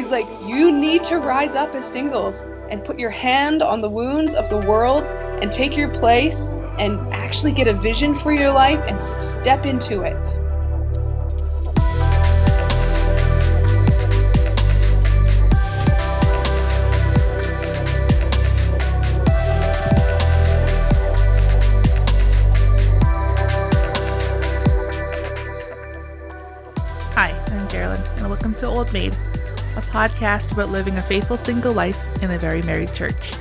He's like, you need to rise up as singles and put your hand on the wounds of the world and take your place and actually get a vision for your life and step into it. Hi, I'm and welcome to Old Maid, podcast about living a faithful single life in a very married church.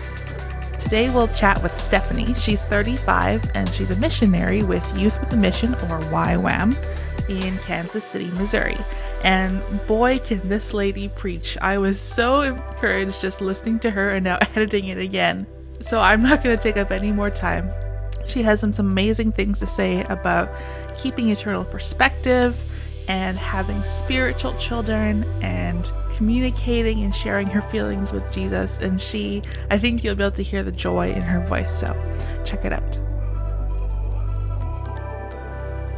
Today we'll chat with Stephanie. She's 35 and she's a missionary with Youth with a Mission, or YWAM, in Kansas City, Missouri. And boy, can this lady preach! I was so encouraged just listening to her and now editing it again. So I'm not going to take up any more time. She has some, some amazing things to say about keeping eternal perspective and having spiritual children and communicating and sharing her feelings with Jesus. And she, I think you'll be able to hear the joy in her voice. So check it out.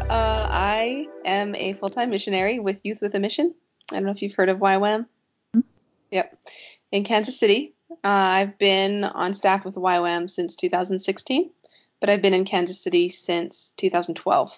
Uh, I am a full time missionary with Youth with a Mission. I don't know if you've heard of YWAM. Hmm. Yep. In Kansas City. Uh, I've been on staff with YWAM since 2016, but I've been in Kansas City since 2012.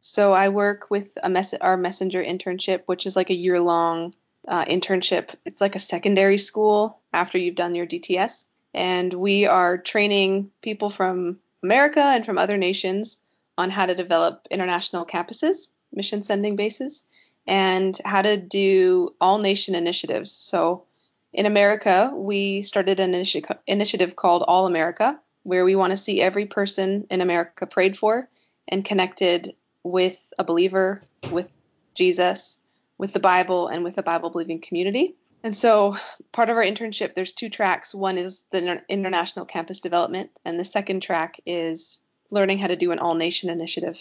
So I work with a mess- our messenger internship, which is like a year long uh, internship. It's like a secondary school after you've done your DTS. And we are training people from America and from other nations on how to develop international campuses, mission sending bases, and how to do all nation initiatives. So in America, we started an initi- initiative called All America, where we want to see every person in America prayed for and connected with a believer, with Jesus, with the Bible, and with a Bible believing community. And so, part of our internship, there's two tracks. One is the international campus development, and the second track is learning how to do an all nation initiative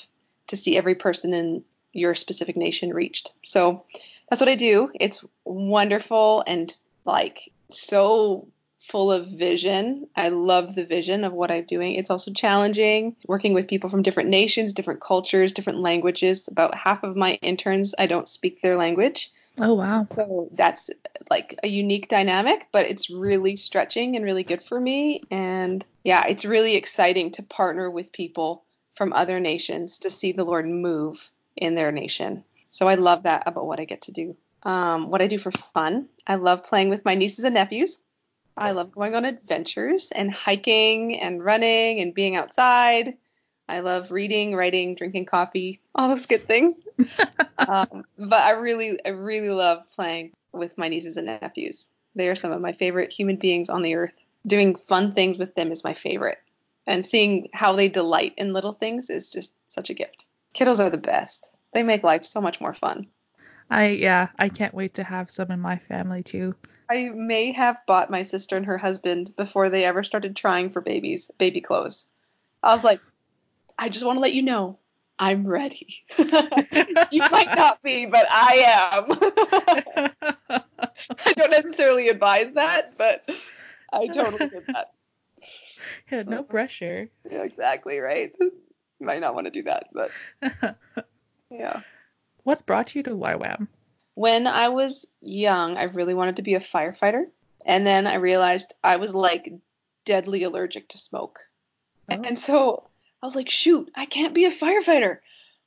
to see every person in your specific nation reached. So, that's what I do. It's wonderful and like so full of vision. I love the vision of what I'm doing. It's also challenging working with people from different nations, different cultures, different languages. About half of my interns, I don't speak their language. Oh, wow. So that's like a unique dynamic, but it's really stretching and really good for me. And yeah, it's really exciting to partner with people from other nations to see the Lord move in their nation. So I love that about what I get to do. Um, what I do for fun, I love playing with my nieces and nephews. I love going on adventures and hiking and running and being outside. I love reading, writing, drinking coffee, all those good things. um, but I really, I really love playing with my nieces and nephews. They are some of my favorite human beings on the earth. Doing fun things with them is my favorite. And seeing how they delight in little things is just such a gift. Kiddos are the best. They make life so much more fun. I, yeah, I can't wait to have some in my family too. I may have bought my sister and her husband before they ever started trying for babies, baby clothes. I was like, I just want to let you know, I'm ready. you might not be, but I am. I don't necessarily advise that, but I totally get that. Yeah, no pressure. Yeah, exactly, right? You might not want to do that, but yeah. What brought you to YWAM? When I was young, I really wanted to be a firefighter. And then I realized I was like deadly allergic to smoke. Oh. And so I was like, shoot, I can't be a firefighter.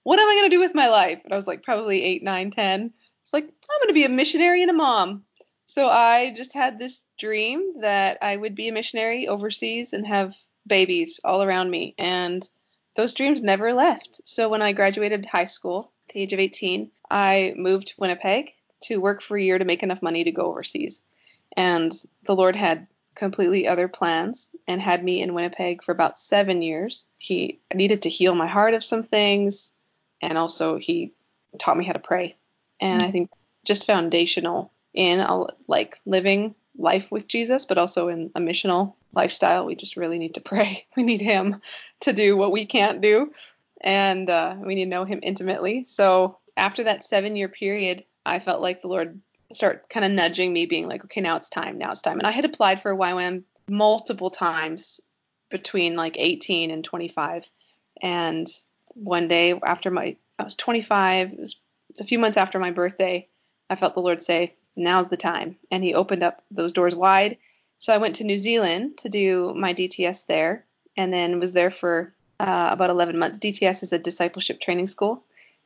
What am I going to do with my life? And I was like, probably eight, nine, ten. It's like, I'm going to be a missionary and a mom. So I just had this dream that I would be a missionary overseas and have babies all around me. And those dreams never left. So when I graduated high school the age of 18, I moved to Winnipeg to work for a year to make enough money to go overseas. And the Lord had completely other plans and had me in Winnipeg for about seven years. He needed to heal my heart of some things, and also he taught me how to pray. And I hmm. think just foundational in a, like living life with Jesus, but also in a missional lifestyle, we just really need to pray. We need Him to do what we can't do, and uh, we need to know Him intimately. So after that seven year period, I felt like the Lord start kind of nudging me, being like, okay, now it's time, now it's time. And I had applied for YWAM multiple times between like 18 and 25. And one day after my, I was 25, it was a few months after my birthday, I felt the Lord say, now's the time. And he opened up those doors wide. So I went to New Zealand to do my DTS there and then was there for uh, about 11 months. DTS is a discipleship training school.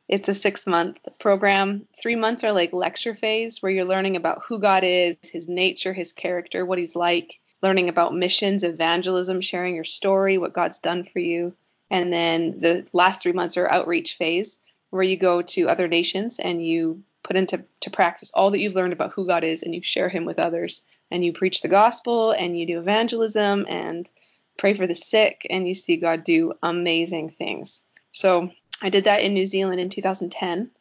It's a six month program. Three months are like lecture phase where you're learning about who God is, his nature, his character, what he's like, learning about missions, evangelism, sharing your story, what God's done for you. And then the last three months are outreach phase where you go to other nations and you put into to practice all that you've learned about who God is and you share him with others and you preach the gospel and you do evangelism and pray for the sick, and you see God do amazing things. So I did that in New Zealand in 2010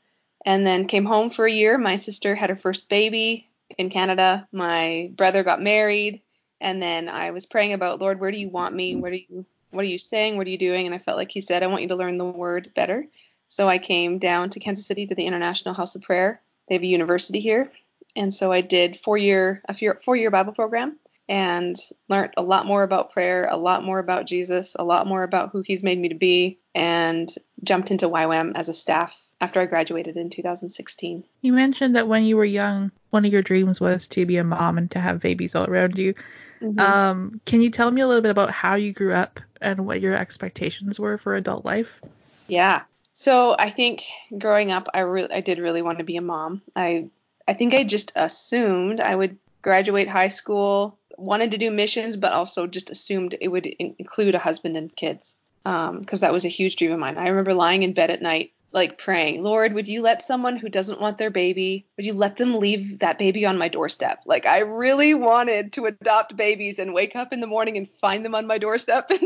and then came home for a year. My sister had her first baby in Canada. My brother got married. And then I was praying about, Lord, where do you want me? What are you what are you saying? What are you doing? And I felt like he said, I want you to learn the word better. So I came down to Kansas City to the International House of Prayer. They have a university here. And so I did four year a four year Bible program and learned a lot more about prayer, a lot more about Jesus, a lot more about who he's made me to be, and jumped into YWAM as a staff after I graduated in 2016. You mentioned that when you were young, one of your dreams was to be a mom and to have babies all around you. Mm-hmm. Um, can you tell me a little bit about how you grew up and what your expectations were for adult life? Yeah. So I think growing up, I really, I did really want to be a mom. I, I think I just assumed I would graduate high school, wanted to do missions, but also just assumed it would in- include a husband and kids because um, that was a huge dream of mine. I remember lying in bed at night, like praying, Lord, would you let someone who doesn't want their baby, would you let them leave that baby on my doorstep? Like I really wanted to adopt babies and wake up in the morning and find them on my doorstep.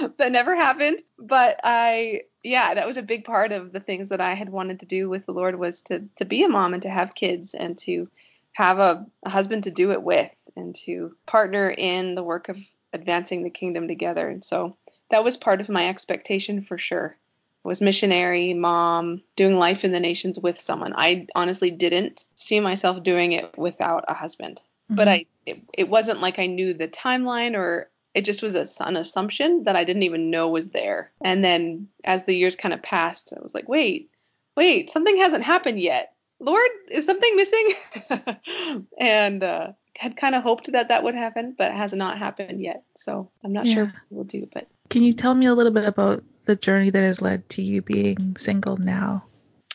And that never happened. But I, yeah, that was a big part of the things that I had wanted to do with the Lord was to to be a mom and to have kids and to have a, a husband to do it with and to partner in the work of advancing the kingdom together. And so that was part of my expectation for sure. I was missionary, mom, doing life in the nations with someone. I honestly didn't see myself doing it without a husband. Mm-hmm. But I it, it, wasn't like I knew the timeline or it just was a, an assumption that I didn't even know was there. And then as the years kind of passed, I was like, wait, wait, something hasn't happened yet. Lord, is something missing? and uh, had kind of hoped that that would happen, but it has not happened yet. So I'm not yeah. sure what we'll do. But can you tell me a little bit about the journey that has led to you being single now?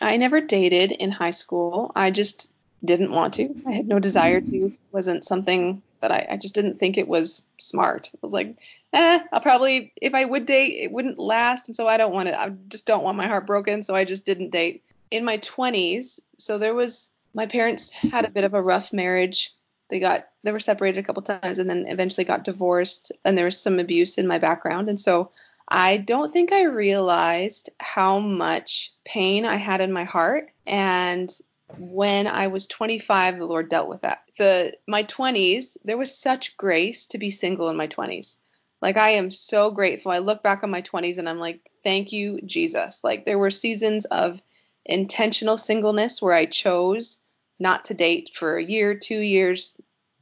I never dated in high school. I just didn't want to. I had no desire to. It wasn't something that I, I just didn't think it was smart. I was like, eh, I'll probably if I would date, it wouldn't last, and so I don't want it. I just don't want my heart broken, so I just didn't date. In my 20s, so there was my parents had a bit of a rough marriage they got they were separated a couple times and then eventually got divorced and there was some abuse in my background and so I don't think I realized how much pain I had in my heart and when I was 25 the Lord dealt with that. The my 20s there was such grace to be single in my 20s. Like I am so grateful. I look back on my 20s and I'm like thank you Jesus. Like there were seasons of intentional singleness where I chose not to date for a year, two years,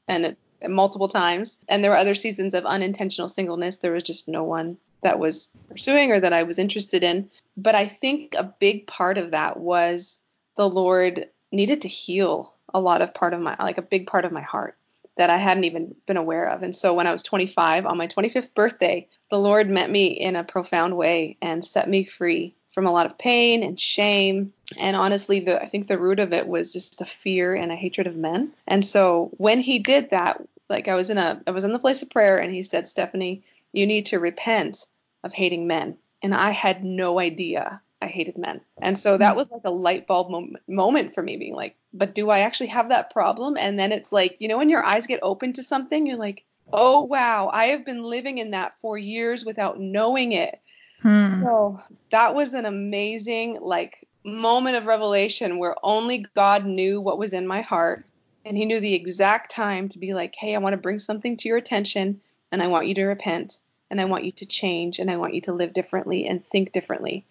and multiple times. And there were other seasons of unintentional singleness. There was just no one that was pursuing or that I was interested in. But I think a big part of that was the Lord needed to heal a lot of part of my, like a big part of my heart that I hadn't even been aware of. And so when I was 25, on my 25th birthday, the Lord met me in a profound way and set me free from a lot of pain and shame. And honestly, the I think the root of it was just a fear and a hatred of men. And so when he did that, like I was in a I was in the place of prayer and he said, Stephanie, you need to repent of hating men. And I had no idea I hated men. And so that hmm. was like a light bulb mom- moment for me being like, but do I actually have that problem? And then it's like, you know, when your eyes get open to something, you're like, oh, wow, I have been living in that for years without knowing it. Hmm. So that was an amazing like moment of revelation where only God knew what was in my heart and he knew the exact time to be like, "Hey, I want to bring something to your attention and I want you to repent and I want you to change and I want you to live differently and think differently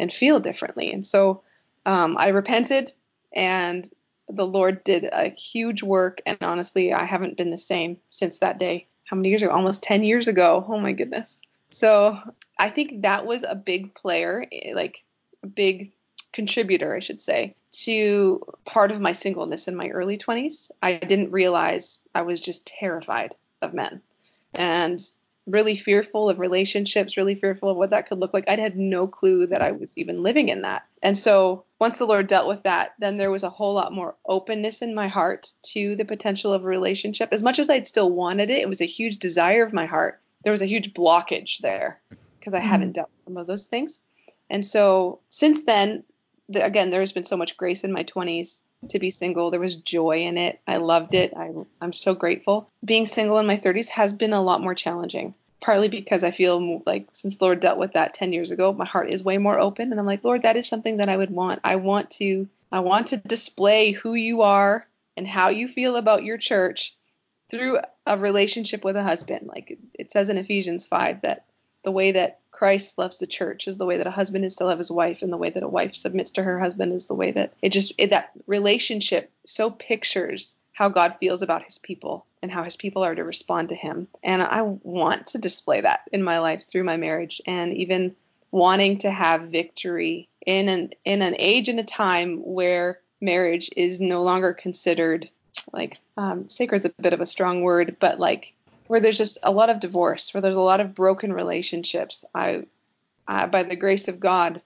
and feel differently." And so um, I repented and the Lord did a huge work and honestly, I haven't been the same since that day. How many years ago? Almost 10 years ago. Oh my goodness. So I think that was a big player, eh, like a big contributor, I should say, to part of my singleness in my early 20s. I didn't realize I was just terrified of men and really fearful of relationships, really fearful of what that could look like. I had no clue that I was even living in that. And so once the Lord dealt with that, then there was a whole lot more openness in my heart to the potential of a relationship. As much as I'd still wanted it, it was a huge desire of my heart. There was a huge blockage there because I mm-hmm. hadn't dealt with some of those things. And so since then, the, again, there's been so much grace in my 20s to be single. There was joy in it. I loved it. I, I'm so grateful. Being single in my 30s has been a lot more challenging, partly because I feel like since Lord dealt with that 10 years ago, my heart is way more open. And I'm like, Lord, that is something that I would want. I want to, I want to display who you are and how you feel about your church through a relationship with a husband. Like it says in Ephesians 5 that the way that Christ loves the church is the way that a husband is to love his wife, and the way that a wife submits to her husband is the way that it just it, that relationship so pictures how God feels about his people and how his people are to respond to him. And I want to display that in my life through my marriage and even wanting to have victory in an in an age and a time where marriage is no longer considered like um, sacred is a bit of a strong word, but like where there's just a lot of divorce, where there's a lot of broken relationships. I, I, by the grace of God,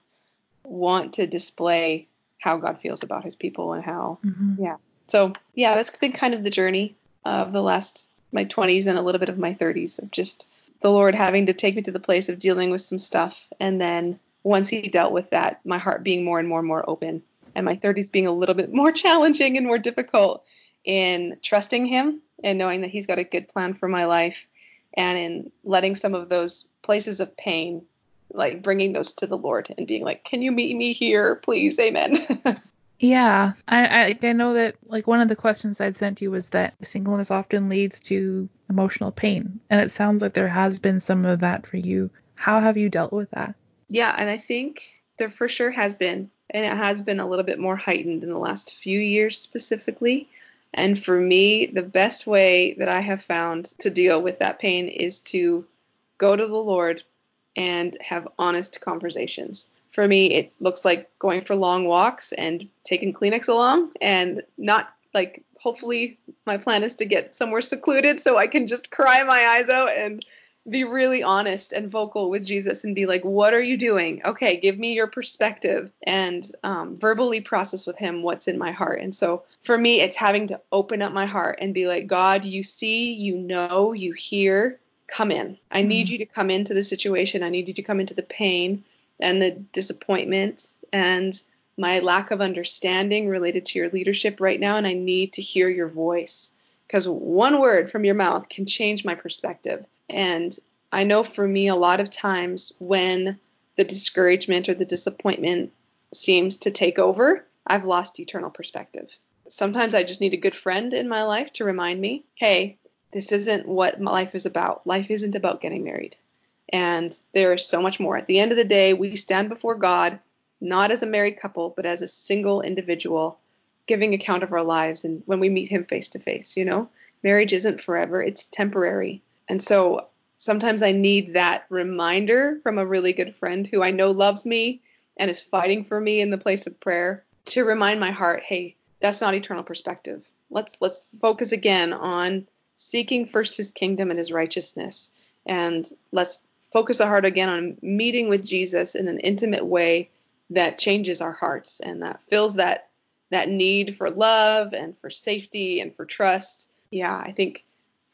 want to display how God feels about His people and how, mm-hmm. yeah. So yeah, that's been kind of the journey of the last my 20s and a little bit of my 30s of just the Lord having to take me to the place of dealing with some stuff, and then once He dealt with that, my heart being more and more and more open, and my 30s being a little bit more challenging and more difficult in trusting Him and knowing that He's got a good plan for my life, and in letting some of those places of pain, like bringing those to the Lord and being like, "Can you meet me here, please? Amen." yeah, I, I I know that like one of the questions I'd sent you was that singleness often leads to emotional pain, and it sounds like there has been some of that for you. How have you dealt with that? Yeah, and I think there for sure has been, and it has been a little bit more heightened in the last few years specifically. And for me, the best way that I have found to deal with that pain is to go to the Lord and have honest conversations. For me, it looks like going for long walks and taking Kleenex along and not like hopefully my plan is to get somewhere secluded so I can just cry my eyes out and be really honest and vocal with Jesus and be like, what are you doing? Okay, give me your perspective and um, verbally process with Him what's in my heart. And so for me, it's having to open up my heart and be like, God, you see, you know, you hear, come in. I mm-hmm. need you to come into the situation. I need you to come into the pain and the disappointment and my lack of understanding related to your leadership right now. And I need to hear your voice because one word from your mouth can change my perspective. And I know for me, a lot of times when the discouragement or the disappointment seems to take over, I've lost eternal perspective. Sometimes I just need a good friend in my life to remind me, hey, this isn't what life is about. Life isn't about getting married. And there is so much more. At the end of the day, we stand before God, not as a married couple, but as a single individual, giving account of our lives and when we meet Him face to face, you know? Marriage isn't forever, it's temporary. And so sometimes I need that reminder from a really good friend who I know loves me and is fighting for me in the place of prayer to remind my heart, hey, that's not eternal perspective. Let's let's focus again on seeking first his kingdom and his righteousness. And let's focus our heart again on meeting with Jesus in an intimate way that changes our hearts and that fills that that need for love and for safety and for trust. Yeah, I think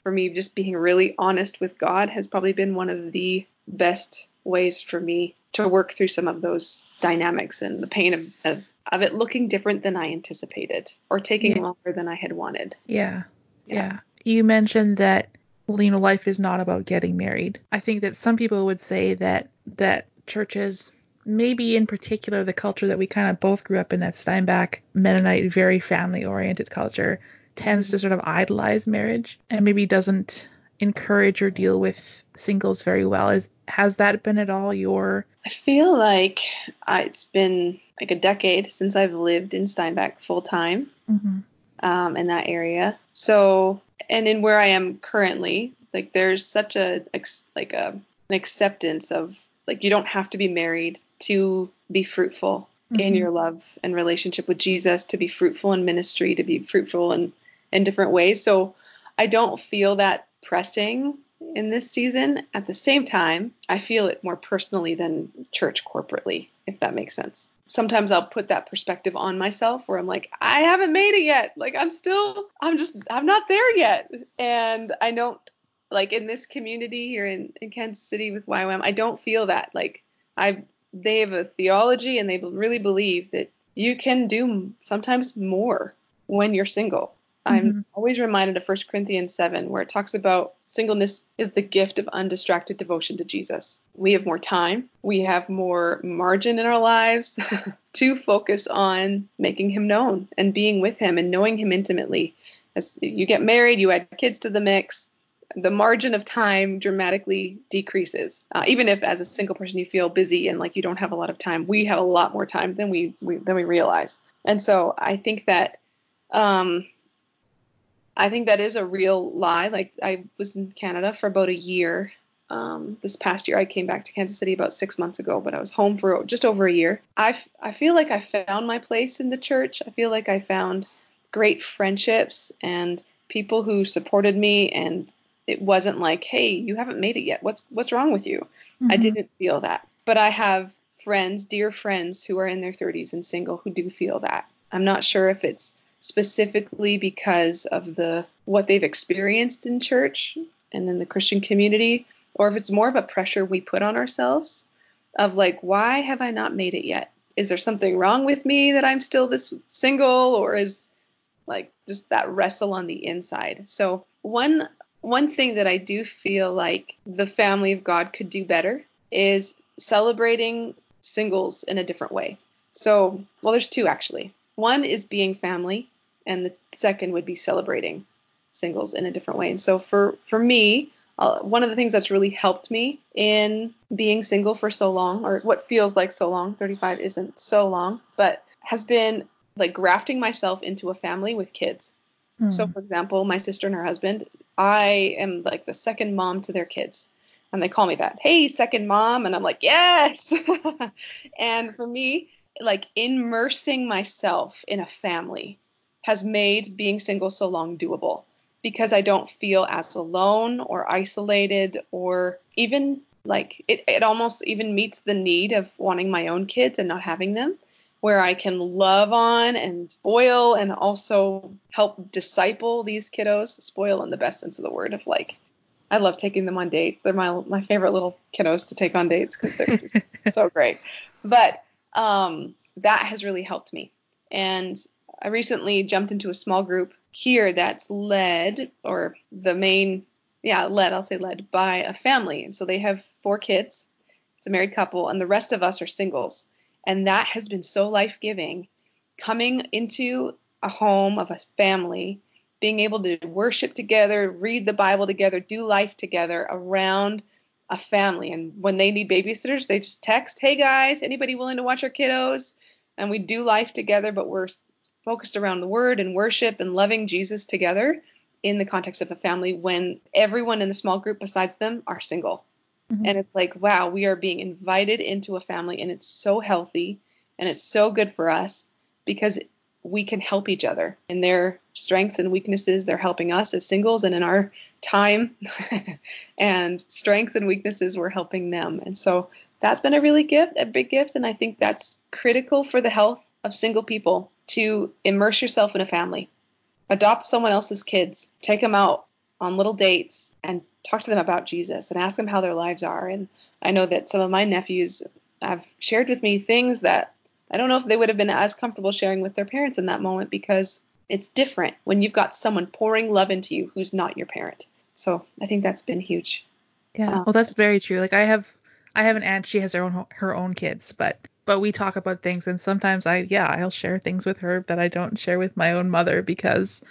for me, just being really honest with God has probably been one of the best ways for me to work through some of those dynamics and the pain of, of, of it looking different than I anticipated or taking yeah. longer than I had wanted. Yeah. yeah. Yeah. You mentioned that you know life is not about getting married. I think that some people would say that that churches maybe in particular the culture that we kind of both grew up in that Steinbach Mennonite very family oriented culture tends to sort of idolize marriage and maybe doesn't encourage or deal with singles very well. Is has that been at all your? I feel like uh, it's been like a decade since I've lived in Steinbach full time mm-hmm. um, in that area. So, and in where I am currently, like there's such a like a an acceptance of like you don't have to be married to be fruitful mm-hmm. in your love and relationship with Jesus, to be fruitful in ministry, to be fruitful in in different ways. So I don't feel that pressing in this season. At the same time, I feel it more personally than church corporately, if that makes sense. Sometimes I'll put that perspective on myself where I'm like, I haven't made it yet. Like I'm still, I'm just, I'm not there yet. And I don't, like in this community here in, in Kansas City with YWAM, I don't feel that. Like I, they have a theology and they really believe that you can do sometimes more when you're single. Mm-hmm. I'm always reminded of 1 Corinthians 7, where it talks about singleness is the gift of undistracted devotion to Jesus. We have more time, we have more margin in our lives to focus on making him known and being with him and knowing him intimately. As you get married, you add kids to the mix, the margin of time dramatically decreases. Uh, even if as a single person you feel busy and like you don't have a lot of time, we have a lot more time than we, we than we realize. And so I think that um, I think that is a real lie. Like I was in Canada for about a year. Um, this past year, I came back to Kansas City about six months ago, but I was home for just over a year. I, I feel like I found my place in the church. I feel like I found great friendships and people who supported me and it wasn't like hey you haven't made it yet what's what's wrong with you mm-hmm. i didn't feel that but i have friends dear friends who are in their 30s and single who do feel that i'm not sure if it's specifically because of the what they've experienced in church and in the Christian community, or if it's more of a pressure we put on ourselves of like, why have I not made it yet? Is there something wrong with me that I'm still this single, or is like just that wrestle on the inside? So one one thing that I do feel like the family of God could do better is celebrating singles in a different way. So, well, there's two actually. One is being family, and the second would be celebrating singles in a different way. And so for for me, uh, one of the things that's really helped me in being single for so long, or what feels like so long, 35 isn't so long, but has been like grafting myself into a family with kids. Mm. So, for example, my sister and her husband, I am like the second mom to their kids. And they call me that. Hey, second mom. And I'm like, yes. and for me, like immersing myself in a family has made being single so long doable because I don't feel as alone or isolated or even like it, it almost even meets the need of wanting my own kids and not having them where I can love on and spoil and also help disciple these kiddos, spoil in the best sense of the word of like I love taking them on dates. They're my my favorite little kiddos to take on dates because they're just so great. But um, that has really helped me. And I recently jumped into a small group here that's led, or the main, yeah, led, I'll say led by a family. And so they have four kids. It's a married couple, and the rest of us are singles. And that has been so life giving. Coming into a home of a family, being able to worship together, read the Bible together, do life together around a family. And when they need babysitters, they just text, hey guys, anybody willing to watch our kiddos? And we do life together, but we're focused around the word and worship and loving Jesus together in the context of a family when everyone in the small group besides them are single. Mm-hmm. And it's like, wow, we are being invited into a family and it's so healthy and it's so good for us because we can help each other in their strengths and weaknesses. They're helping us as singles and in our time and strengths and weaknesses, we're helping them. And so that's been a really gift, a big gift. And I think that's critical for the health of single people to immerse yourself in a family. Adopt someone else's kids, take them out on little dates and talk to them about Jesus and ask them how their lives are. And I know that some of my nephews have shared with me things that I don't know if they would have been as comfortable sharing with their parents in that moment because it's different when you've got someone pouring love into you who's not your parent. So I think that's been huge. Yeah, um, well, that's very true. Like I have, I have an aunt. She has her own her own kids, but but we talk about things and sometimes I yeah, I'll share things with her that I don't share with my own mother because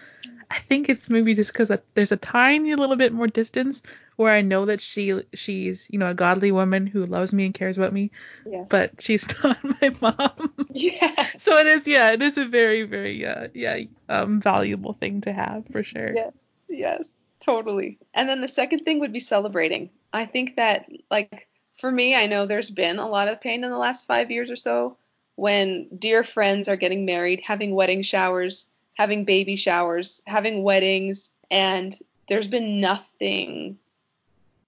I think it's maybe just because there's a tiny little bit more distance where I know that she she's you know a godly woman who loves me and cares about me, yes. but she's not my mom. Yeah. so it is yeah it is a very very uh, yeah um valuable thing to have for sure. Yes yes totally. And then the second thing would be celebrating. I think that like for me, I know there's been a lot of pain in the last five years or so when dear friends are getting married, having wedding showers, having baby showers, having weddings, and there's been nothing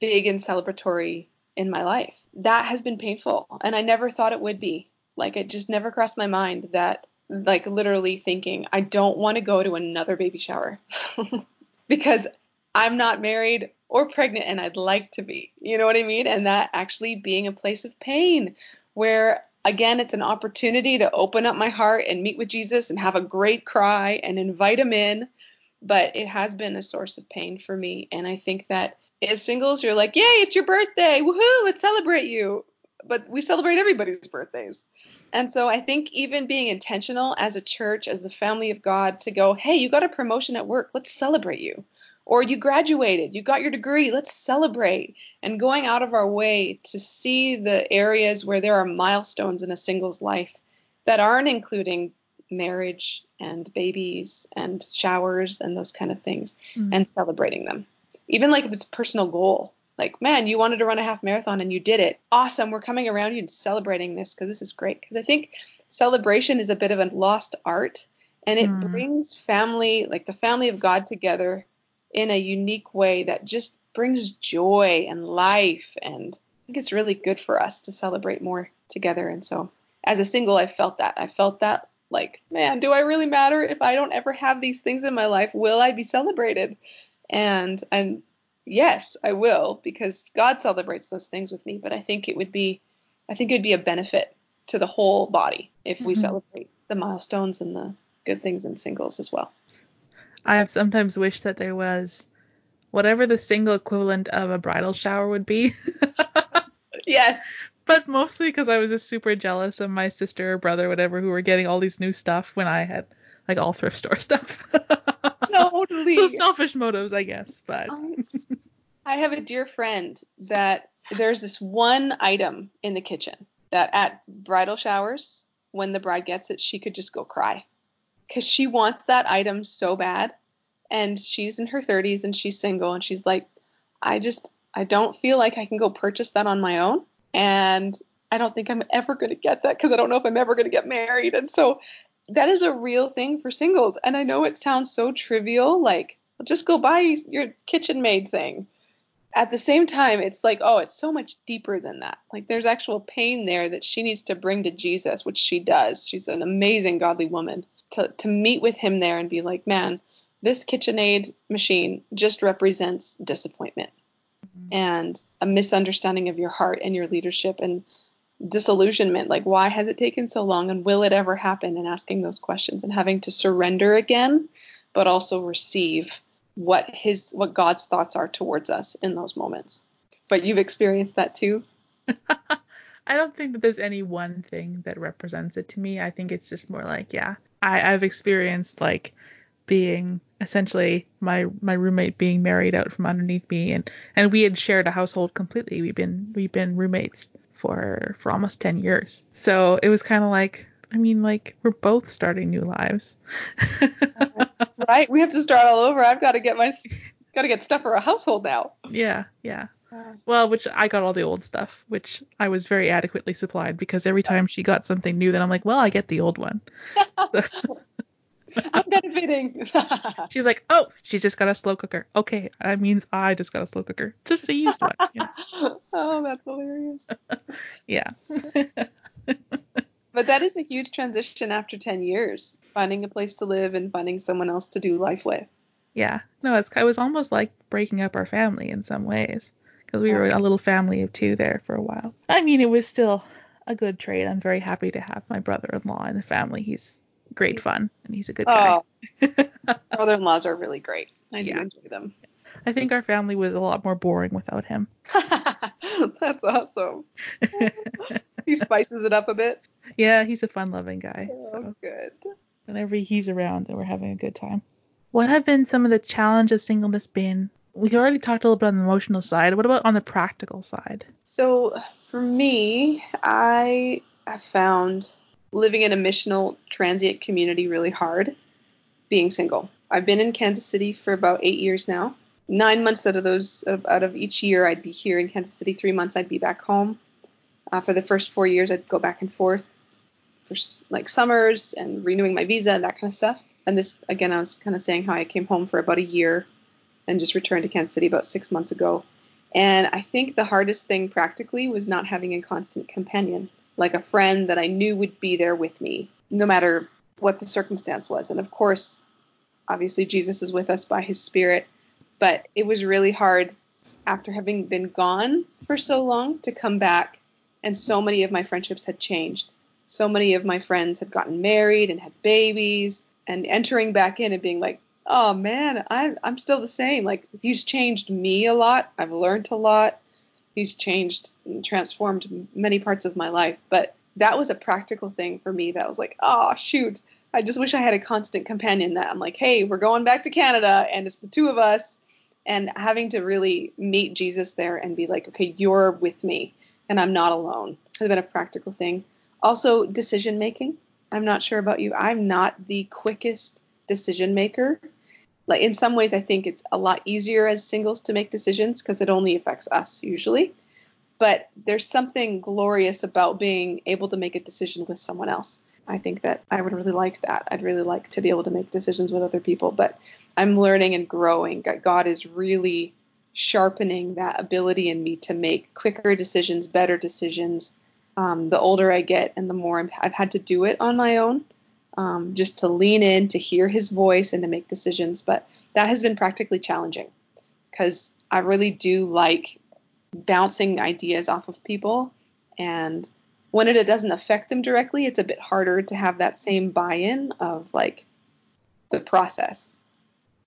big and celebratory in my life. That has been painful, and I never thought it would be. Like it just never crossed my mind that like literally thinking I don't want to go to another baby shower because I'm not married or pregnant and I'd like to be. You know what I mean? And that actually being a place of pain where again it's an opportunity to open up my heart and meet with Jesus and have a great cry and invite him in, but it has been a source of pain for me and I think that as singles you're like, "Yay, it's your birthday. Woohoo, let's celebrate you." But we celebrate everybody's birthdays. And so I think even being intentional as a church, as the family of God, to go, hey, you got a promotion at work, let's celebrate you. Or you graduated, you got your degree, let's celebrate. And going out of our way to see the areas where there are milestones in a single's life that aren't including marriage and babies and showers and those kind of things mm-hmm. and celebrating them. Even like if it's a personal goal, like, man, you wanted to run a half marathon and you did it. Awesome. We're coming around you and celebrating this because this is great. Because I think celebration is a bit of a lost art and it mm. brings family, like the family of God together in a unique way that just brings joy and life. And I think it's really good for us to celebrate more together. And so as a single, I felt that. I felt that like, man, do I really matter if I don't ever have these things in my life? Will I be celebrated? And and yes, I will because God celebrates those things with me. But I think it would be, I think it would be a benefit to the whole body if mm-hmm. we celebrate the milestones and the good things in singles as well. I have sometimes wished that there was whatever the single equivalent of a bridal shower would be. yes. But mostly because I was just super jealous of my sister or brother, or whatever, who were getting all these new stuff when I had like all thrift store stuff. totally. so selfish motives, I guess. But um, I have a dear friend that there's this one item in the kitchen that at bridal showers, when the bride gets it, she could just go cry because she wants that item so bad. And she's in her 30s and she's single and she's like, I just, I don't feel like I can go purchase that on my own. And I don't think I'm ever going to get that because I don't know if I'm ever going to get married. And so that is a real thing for singles. And I know it sounds so trivial, like, just go buy your KitchenAid thing at the same time, it's like, oh, it's so much deeper than that. Like there's actual pain there that she needs to bring to Jesus, which she does. She's an amazing godly woman to to meet with him there and be like, man, this KitchenAid machine just represents disappointment mm-hmm. and a misunderstanding of your heart and your leadership and disillusionment. Like, why has it taken so long and will it ever happen? And asking those questions and having to surrender again, but also receive what his what God's thoughts are towards us in those moments. But you've experienced that too. I don't think that there's any one thing that represents it to me. I think it's just more like, yeah, I, I've experienced like being essentially my my roommate being married out from underneath me and and we had shared a household completely. We've been we've been roommates for for almost 10 years. So it was kind of like I mean like we're both starting new lives. right? We have to start all over. I've got to get my got to get stuff for a household now. Yeah, yeah. Well, which I got all the old stuff, which I was very adequately supplied because every time she got something new, then I'm like, well, I get the old one. So. I'm benefiting. She's like, oh, she just got a slow cooker. Okay, that means I just got a slow cooker, just a used one. Yeah. oh, that's hilarious. yeah. but that is a huge transition after 10 years finding a place to live and finding someone else to do life with. Yeah, no, it's it was almost like breaking up our family in some ways because we were a little family of two there for a while. I mean, it was still a good trade. I'm very happy to have my brother-in-law in the family. He's great fun and he's a good guy. Oh, brother-in-laws are really great. I do enjoy them. I think our family was a lot more boring without him. That's awesome. he spices it up a bit. Yeah, he's a fun-loving guy. Oh, so. good whenever he's around and we're having a good time. What have been some of the challenges of singleness been? We already talked a little bit on the emotional side. What about on the practical side? So for me, I have found living in a missional transient community really hard being single. I've been in Kansas City for about eight years now. Nine months out of those, out of each year, I'd be here in Kansas City. Three months, I'd be back home. Uh, for the first four years, I'd go back and forth for like summers and renewing my visa and that kind of stuff. And this again, I was kind of saying how I came home for about a year and just returned to Kansas City about six months ago. And I think the hardest thing practically was not having a constant companion, like a friend that I knew would be there with me, no matter what the circumstance was. And of course, obviously, Jesus is with us by his Spirit, but it was really hard after having been gone for so long to come back. And so many of my friendships had changed. So many of my friends had gotten married and had babies, and entering back in and being like, oh man, I'm I'm still the same. Like he's changed me a lot. I've learned a lot. He's changed and transformed many parts of my life. But that was a practical thing for me that was like, oh shoot. I just wish I had a constant companion that I'm like, hey, we're going back to Canada and it's the two of us. And having to really meet Jesus there and be like, okay, you're with me and I'm not alone has been a practical thing. Also, decision making. I'm not sure about you. I'm not the quickest decision maker like in some ways i think it's a lot easier as singles to make decisions because it only affects us usually. But there's something glorious about being able to make a decision with someone else. I think that i would really like that. I'd really like to be able to make decisions with other people. But i'm learning and growing god is really sharpening that ability in me to make quicker decisions better decisions. Um, the older i get and the more i have had to do it on my own um, just to lean in, to hear his voice, and to make decisions. But that has been practically challenging because I really do like bouncing ideas off of people. And when it, doesn't affect them directly, it's a bit harder to have that same buy in of like the process,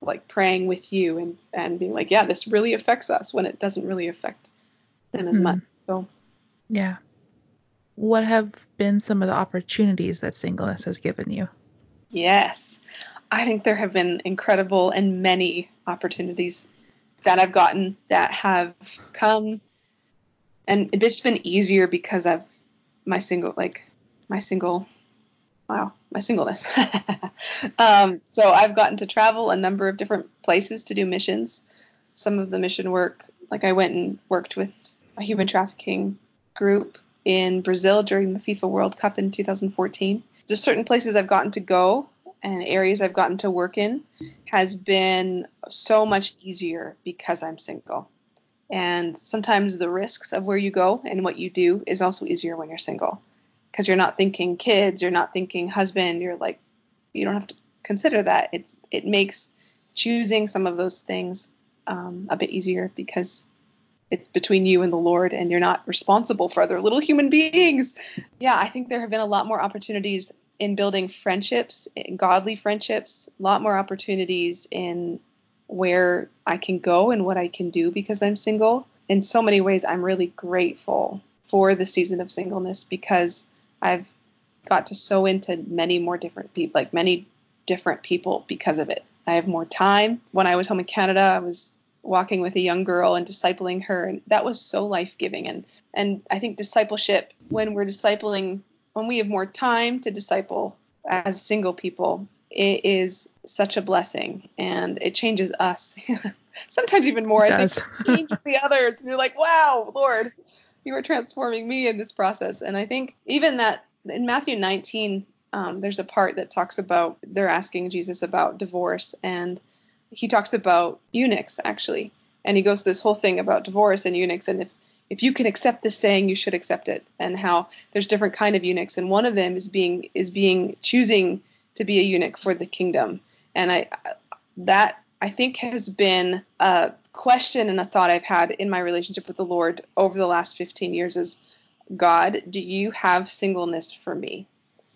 like praying with you and, and being like, yeah, this really affects us when it doesn't really affect them as mm. much. So, yeah what have been some of the opportunities that singleness has given you? Yes. I think there have been incredible and many opportunities that I've gotten that have come and it's just been easier because of my single like my single wow my singleness um, so i've gotten to travel a number of different places to do missions some of the mission work like i went and worked with a human trafficking group in Brazil during the FIFA World Cup in 2014. Just certain places I've gotten to go and areas I've gotten to work in has been so much easier because I'm single. And sometimes the risks of where you go and what you do is also easier when you're single because you're not thinking kids, you're not thinking husband, you're like you don't have to consider that. It's it makes choosing some of those things um, a bit easier because it's between you and the Lord, and you're not responsible for other little human beings. Yeah, I think there have been a lot more opportunities in building friendships, godly friendships, a lot more opportunities in where I can go and what I can do because I'm single. In so many ways, I'm really grateful for the season of singleness because I've got to sow into many more different people, like many different people because of it. I have more time. When I was home in Canada, I was walking with a young girl and discipling her and that was so life-giving. And and I think discipleship when we're discipling when we have more time to disciple as single people it is such a blessing and it changes us. Sometimes even more it I think it changes the others. And you're like wow lord you are transforming me in this process. And I think even that in Matthew 19 um, there's a part that talks about they're asking Jesus about divorce and he talks about eunuchs actually, and he goes this whole thing about divorce and eunuchs, and if if you can accept this saying, you should accept it, and how there's different kind of eunuchs, and one of them is being is being choosing to be a eunuch for the kingdom, and I that I think has been a question and a thought I've had in my relationship with the Lord over the last 15 years is God, do you have singleness for me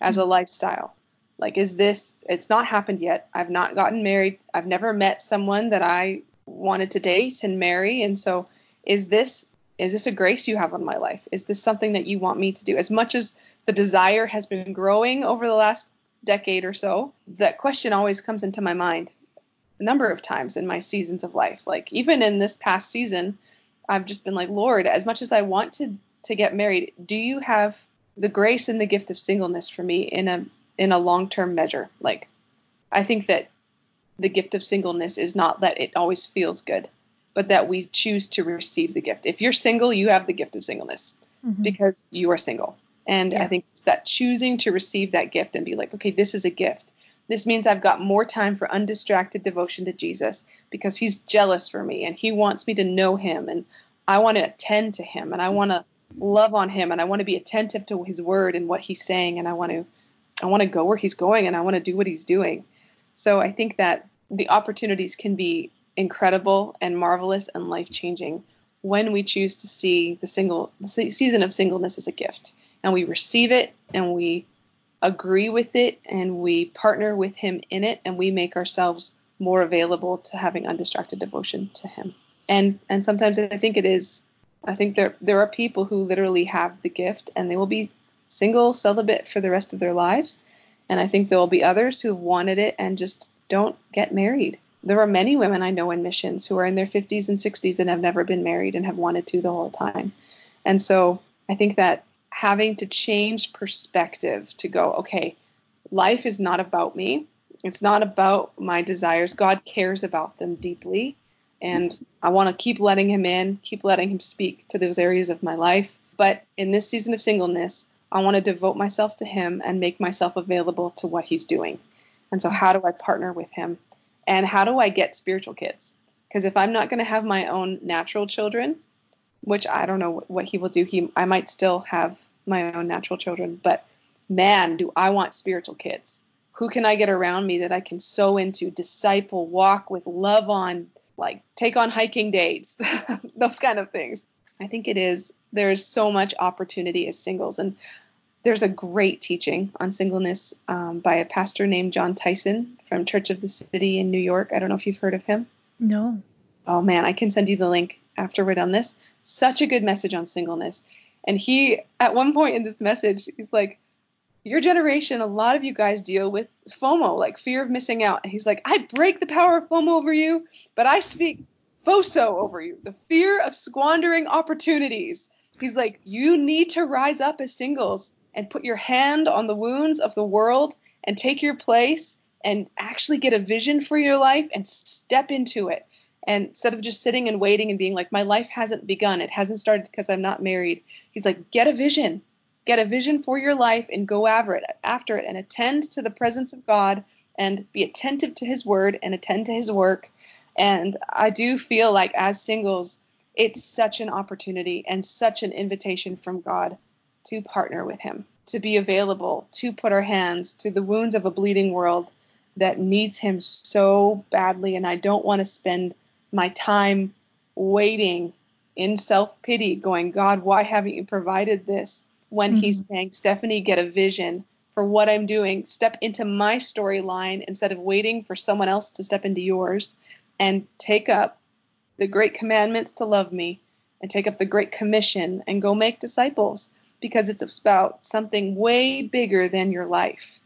as a lifestyle? Like, is this, it's not happened yet. I've not gotten married. I've never met someone that I wanted to date and marry. And so, is this, is this a grace you have on my life? Is this something that you want me to do? As much as the desire has been growing over the last decade or so, that question always comes into my mind a number of times in my seasons of life. Like, even in this past season, I've just been like, Lord, as much as I want to, to get married, do you have the grace and the gift of singleness for me in a in a long term measure. Like, I think that the gift of singleness is not that it always feels good, but that we choose to receive the gift. If you're single, you have the gift of singleness mm-hmm. because you are single. And yeah. I think it's that choosing to receive that gift and be like, okay, this is a gift. This means I've got more time for undistracted devotion to Jesus because he's jealous for me and he wants me to know him and I want to attend to him and I want to love on him and I want to be attentive to his word and what he's saying and I want to I want to go where he's going and I want to do what he's doing. So I think that the opportunities can be incredible and marvelous and life-changing when we choose to see the single the season of singleness as a gift and we receive it and we agree with it and we partner with him in it and we make ourselves more available to having undistracted devotion to him. And and sometimes I think it is I think there there are people who literally have the gift and they will be single celibate for the rest of their lives. And I think there will be others who have wanted it and just don't get married. There are many women I know in missions who are in their 50s and 60s and have never been married and have wanted to the whole time. And so I think that having to change perspective to go, okay, life is not about me. It's not about my desires. God cares about them deeply. And I want to keep letting him in, keep letting him speak to those areas of my life. But in this season of singleness, I want to devote myself to him and make myself available to what he's doing. And so, how do I partner with him? And how do I get spiritual kids? Because if I'm not going to have my own natural children, which I don't know what he will do, he I might still have my own natural children, but man, do I want spiritual kids. Who can I get around me that I can sow into, disciple, walk with, love on, like take on hiking dates, those kind of things. I think it is, there's so much opportunity as singles. And there's a great teaching on singleness um, by a pastor named Jon Tyson from Church of the City in New York. I don't know if you've heard of him. No. Oh man, I can send you the link after we're done this. Such a good message on singleness. And he, at one point in this message, he's like, Your generation, a lot of you guys deal with FOMO, like fear of missing out. And he's like, I break the power of FOMO over you, but I speak FOSO over you, the fear of squandering opportunities. He's like, You need to rise up as singles and put your hand on the wounds of the world and take your place and actually get a vision for your life and step into it. And instead of just sitting and waiting and being like, my life hasn't begun, it hasn't started because I'm not married, he's like, get a vision. Get a vision for your life and go after it, after it and attend to the presence of God and be attentive to his word and attend to his work. And I do feel like as singles, it's such an opportunity and such an invitation from God to partner with him, to be available, to put our hands to the wounds of a bleeding world that needs him so badly. And I don't want to spend my time waiting in self pity, going, God, why haven't you provided this? When mm-hmm. he's saying, Stephanie, get a vision for what I'm doing. Step into my storyline instead of waiting for someone else to step into yours and take up the great commandments to love me and take up the great commission and go make disciples because it's about something way bigger than your life.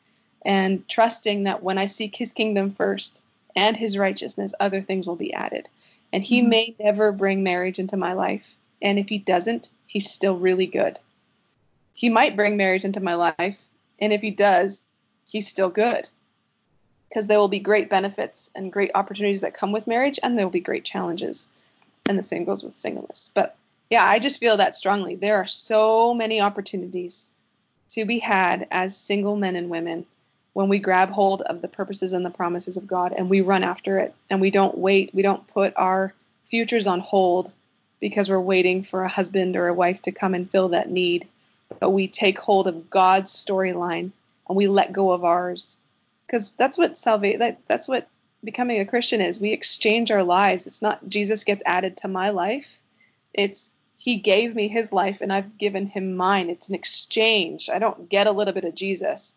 And trusting that when I seek his kingdom first, and his righteousness, other things will be added. And he mm-hmm. may never bring marriage into my life. And if he doesn't, he's still really good. He might bring marriage into my life. And if he does, he's still good. Because there will be great benefits and great opportunities that come with marriage, and there will be great challenges. And the same goes with singleness. But yeah, I just feel that strongly. There are so many opportunities to be had as single men and women when we grab hold of the purposes and the promises of God and we run after it and we don't wait, we don't put our futures on hold because we're waiting for a husband or a wife to come and fill that need, but we take hold of God's storyline and we let go of ours. Because that's what salvation that, that's what becoming a Christian is. We exchange our lives. It's not Jesus gets added to my life. It's he gave me his life and I've given him mine. It's an exchange. I don't get a little bit of Jesus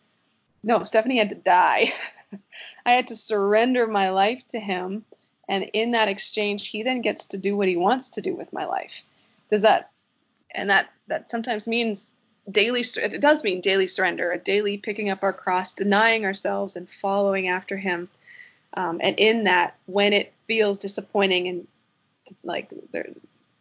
no, Stephanie had to die. I had to surrender my life to him. And in that exchange, he then gets to do what he wants to do with my life. Does that, and that, that sometimes means daily, it does mean daily surrender, a daily picking up our cross, denying ourselves and following after him. Um, and in that, when it feels disappointing and like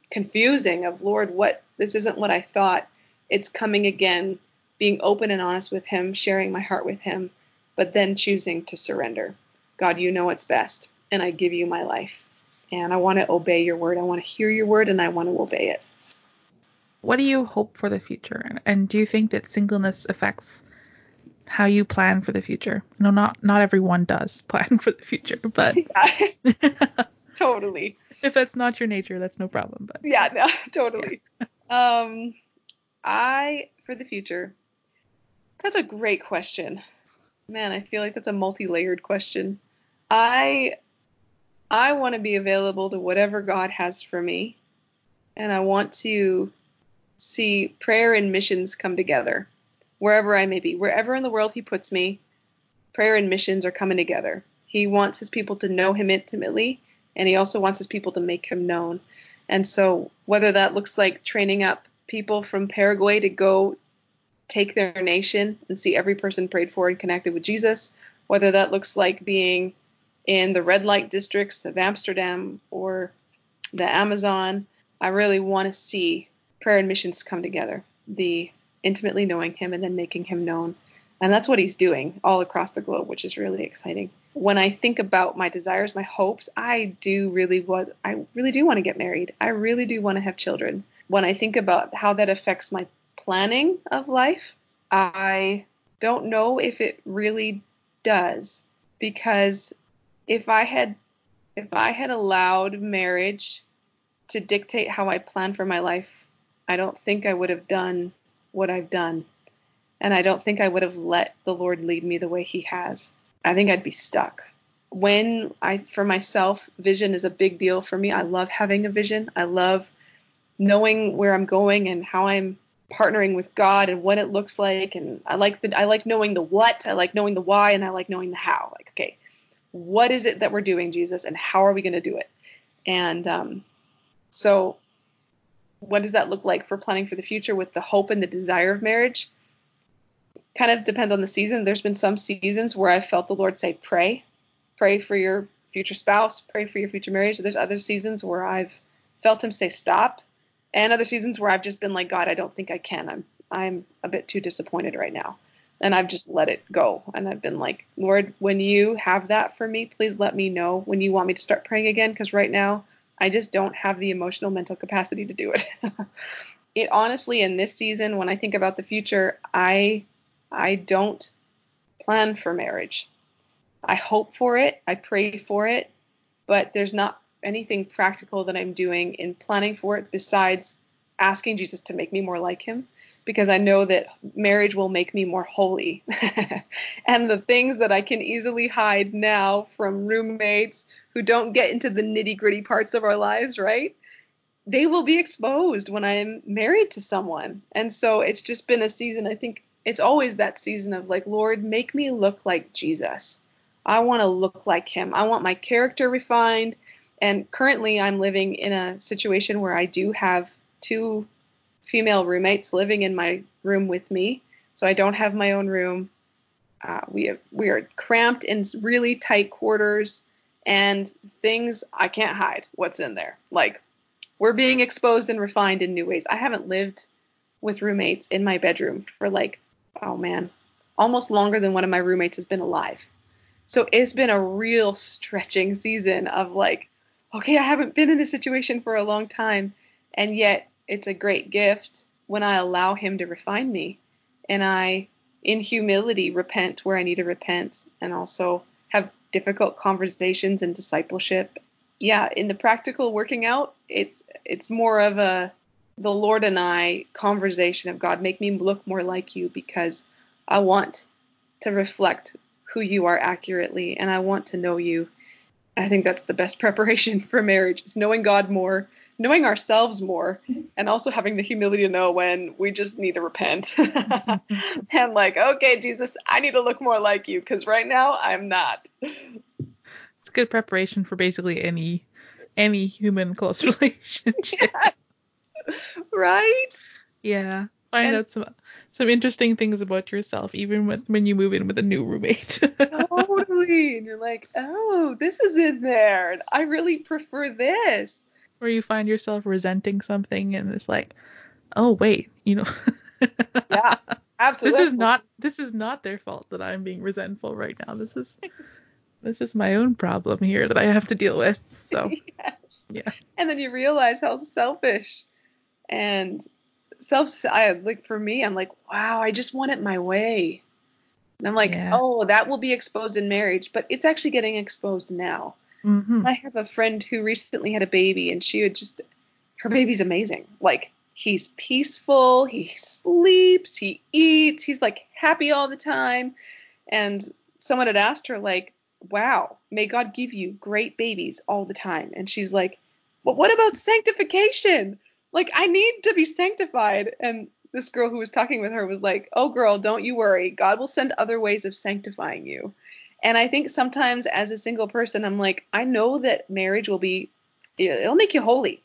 confusing of Lord, what, this isn't what I thought, it's coming again being open and honest with Him, sharing my heart with Him, but then choosing to surrender. God, you know what's best, and I give you my life. And I want to obey your word. I want to hear your word, and I want to obey it. What do you hope for the future? And do you think that singleness affects how you plan for the future? No, not not everyone does plan for the future, but totally. If that's not your nature, that's no problem. But yeah, no, totally. Yeah. Um, I for the future. That's a great question. Man, I feel like that's a multi-layered question. I I want to be available to whatever God has for me, and I want to see prayer and missions come together wherever I may be, wherever in the world He puts me. Prayer and missions are coming together. He wants His people to know Him intimately, and He also wants His people to make Him known. And so, whether that looks like training up people from Paraguay to go take their nation and see every person prayed for and connected with Jesus, whether that looks like being in the red light districts of Amsterdam or the Amazon. I really want to see prayer and missions come together. The intimately knowing him and then making him known. And that's what he's doing all across the globe, which is really exciting. When I think about my desires, my hopes, I do really want I really do want to get married. I really do want to have children. When I think about how that affects my planning of life, I don't know if it really does because if I had if I had allowed marriage to dictate how I plan for my life, I don't think I would have done what I've done. And I don't think I would have let the Lord lead me the way he has. I think I'd be stuck. When I for myself, vision is a big deal for me. I love having a vision. I love knowing where I'm going and how I'm partnering with God and what it looks like and I like the I like knowing the what, I like knowing the why and I like knowing the how. Like okay, what is it that we're doing, Jesus, and how are we going to do it? And um, so, what does that look like for planning for the future with the hope and the desire of marriage? Kind of depends on the season. There's been some seasons where I felt the Lord say, pray, pray for your future spouse, pray for your future marriage. There's other seasons where I've felt Him say, stop, and other seasons where I've just been like, God, I don't think I can. I'm I'm a bit too disappointed right now and I've just let it go. And I've been like, Lord, when you have that for me, please let me know when you want me to start praying again, because right now I just don't have the emotional mental capacity to do it. it honestly, in this season, when I think about the future, I I don't plan for marriage. I hope for it, I pray for it, but there's not anything practical that I'm doing in planning for it besides asking Jesus to make me more like him because I know that marriage will make me more holy. and the things that I can easily hide now from roommates who don't get into the nitty gritty parts of our lives, right? They will be exposed when I'm married to someone. And so it's just been a season. I think it's always that season of like, Lord, make me look like Jesus. I want to look like him. I want my character refined. And currently, I'm living in a situation where I do have two female roommates living in my room with me, so I don't have my own room. Uh, we have, we are cramped in really tight quarters, and things I can't hide what's in there. Like we're being exposed and refined in new ways. I haven't lived with roommates in my bedroom for like oh man, almost longer than one of my roommates has been alive. So it's been a real stretching season of like, okay, I haven't been in this situation for a long time, and yet it's a great gift when I allow Him to refine me and I, in humility, repent where I need to repent and also have difficult conversations and discipleship. Yeah, in the practical working out, it's it's more of a the Lord and I conversation of God, make me look more like you because I want to reflect who you are accurately and I want to know you. I think that's the best preparation for marriage is knowing God more knowing ourselves more and also having the humility to know when we just need to repent. And like okay jesus i need to look more like you because right now i'm not. It's good preparation for basically any any human close relationship. Yeah. right? Yeah. Find and, out some some interesting things about yourself even with, when you move in with a new roommate. Totally. And you're like oh this is in there. I really prefer this where you find yourself resenting something and it's like, oh wait, you know. yeah, absolutely. This is not this is not their fault that I'm being resentful right now. This is this is my own problem here that I have to deal with. So yes. yeah. And then you realize how selfish and self I like for me, I'm like, wow, I just want it my way. And I'm like, Yeah. oh, that will be exposed in marriage, but it's actually getting exposed now. Mm-hmm. I have a friend who recently had a baby and she would just her baby's amazing. Like he's peaceful, he sleeps, he eats, he's like happy all the time. And someone had asked her like, "Wow, may God give you great babies all the time." And she's like, "But what about sanctification? Like I need to be sanctified." And this girl who was talking with her was like, "Oh girl, don't you worry. God will send other ways of sanctifying you." And I think sometimes as a single person, I'm like, I know that marriage will be, it'll make you holy,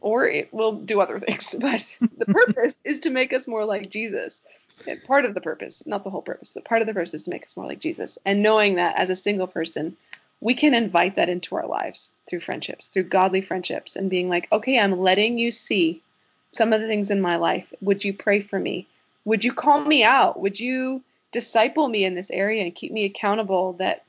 or it will do other things. But the purpose is to make us more like Jesus. And part of the purpose, not the whole purpose, but part of the purpose is to make us more like Jesus. And knowing that as a single person, we can invite that into our lives through friendships, through godly friendships, and being like, okay, I'm letting you see some of the things in my life. Would you pray for me? Would you call me out? Would you disciple me in this area and keep me accountable? That,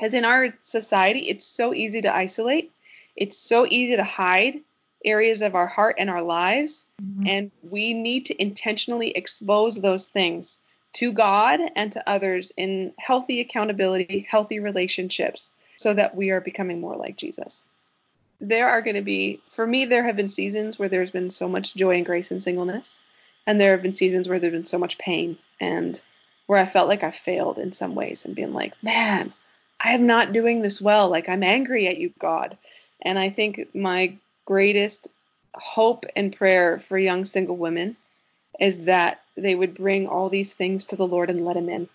as in our society, it's so easy to isolate, it's so easy to hide areas of our heart and our lives. Mhm. And we need to intentionally expose those things to God and to others in healthy accountability, healthy relationships, so that we are becoming more like Jesus. There are going to be, for me, there have been seasons where there's been so much joy and grace and singleness. And there have been seasons where there's been so much pain and where I felt like I failed in some ways and being like, man, I am not doing this well. Like, I'm angry at you, God. And I think my greatest hope and prayer for young single women is that they would bring all these things to the Lord and let Him in.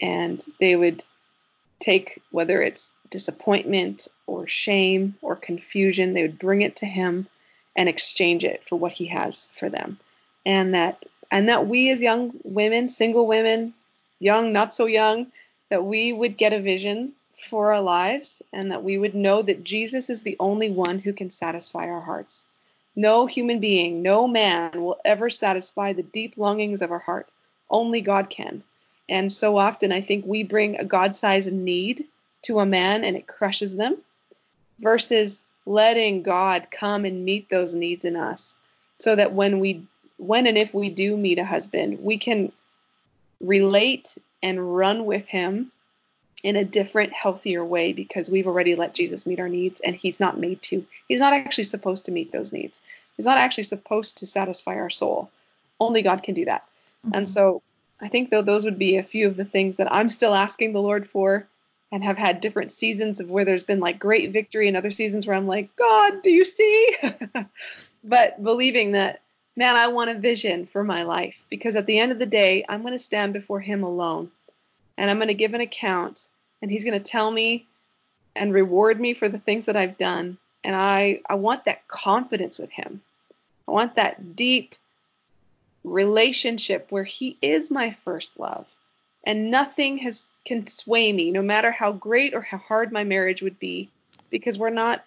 And they would take, whether it's disappointment or shame or confusion, they would bring it to Him and exchange it for what He has for them. And that, and that we as young women, single women, young, not so young, that we would get a vision for our lives and that we would know that Jesus is the only one who can satisfy our hearts. No human being, no man will ever satisfy the deep longings of our heart. Only God can. And so often I think we bring a God sized need to a man and it crushes them versus letting God come and meet those needs in us so that when we when and if we do meet a husband, we can relate and run with him in a different, healthier way because we've already let Jesus meet our needs and he's not made to. He's not actually supposed to meet those needs. He's not actually supposed to satisfy our soul. Only God can do that. And Mhm. so I think though those would be a few of the things that I'm still asking the Lord for and have had different seasons of where there's been like great victory and other seasons where I'm like, God, do you see? but believing that, man, I want a vision for my life because at the end of the day, I'm going to stand before Him alone and I'm going to give an account and He's going to tell me and reward me for the things that I've done. And I, I want that confidence with Him. I want that deep relationship where He is my first love and nothing has can sway me no matter how great or how hard my marriage would be because we're not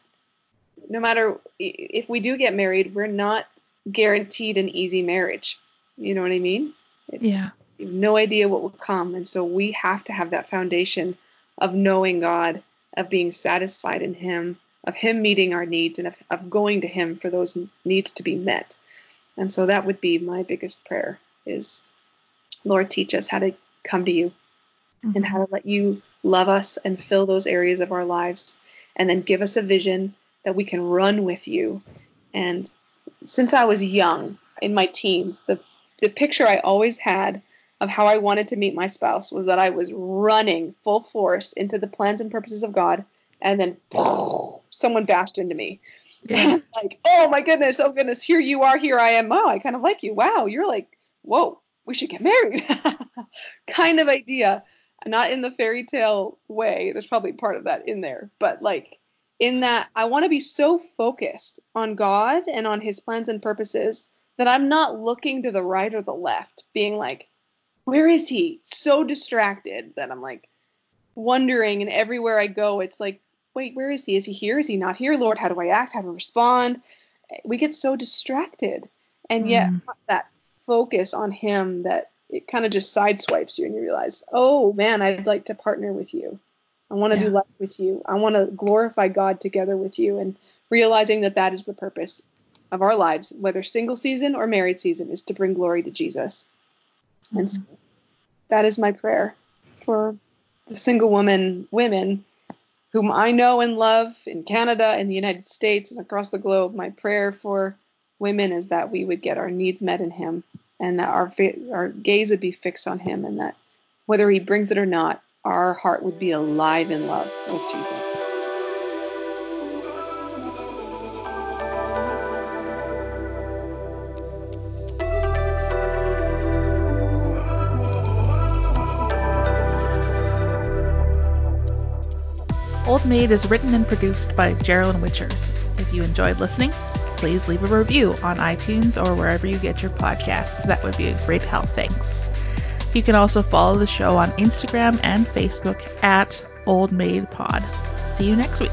no matter if we do get married we're not guaranteed an easy marriage. You know what i mean? Yeah. you have no idea what will come. And so we have to have that foundation of knowing god of being satisfied in him of him meeting our needs and of, of going to him for those needs to be met. And so that would be my biggest prayer is lord teach us how to come to you and mm-hmm. how to let you love us and fill those areas of our lives and then give us a vision that we can run with you and since i was young in my teens the the picture i always had of how i wanted to meet my spouse was that i was running full force into the plans and purposes of god and then someone bashed into me. Yeah. like oh my goodness oh goodness here you are here i am oh i kind of like you wow you're like whoa we should get married. Kind of idea. Not in the fairy tale way there's probably part of that in there but like in that i want to be so focused on god and on his plans and purposes that i'm not looking to the right or the left being like where is he? So distracted that i'm like wondering and everywhere i go it's like wait where is he? Is he here? Is he not here? Lord how do i act? How do I respond? We get so distracted. And yet Mm. that focus on him that it kind of just sideswipes you and you realize oh man i'd like to partner with you i want to Yeah. do life with you i want to glorify god together with you and realizing that that is the purpose of our lives, whether single season or married season, is to bring glory to Jesus. Mm-hmm. And that is my prayer for the single woman women whom I know and love in Canada, in the United States, and across the globe. My prayer for women is that we would get our needs met in Him, and that our our gaze would be fixed on Him, and that whether He brings it or not, our heart would be alive in love with Jesus. Old Maid is written and produced by Geraldine Witchers. If you enjoyed listening, please leave a review on iTunes or wherever you get your podcasts. That would be a great help. Thanks. You can also follow the show on Instagram and Facebook at Old Maid Pod. See you next week.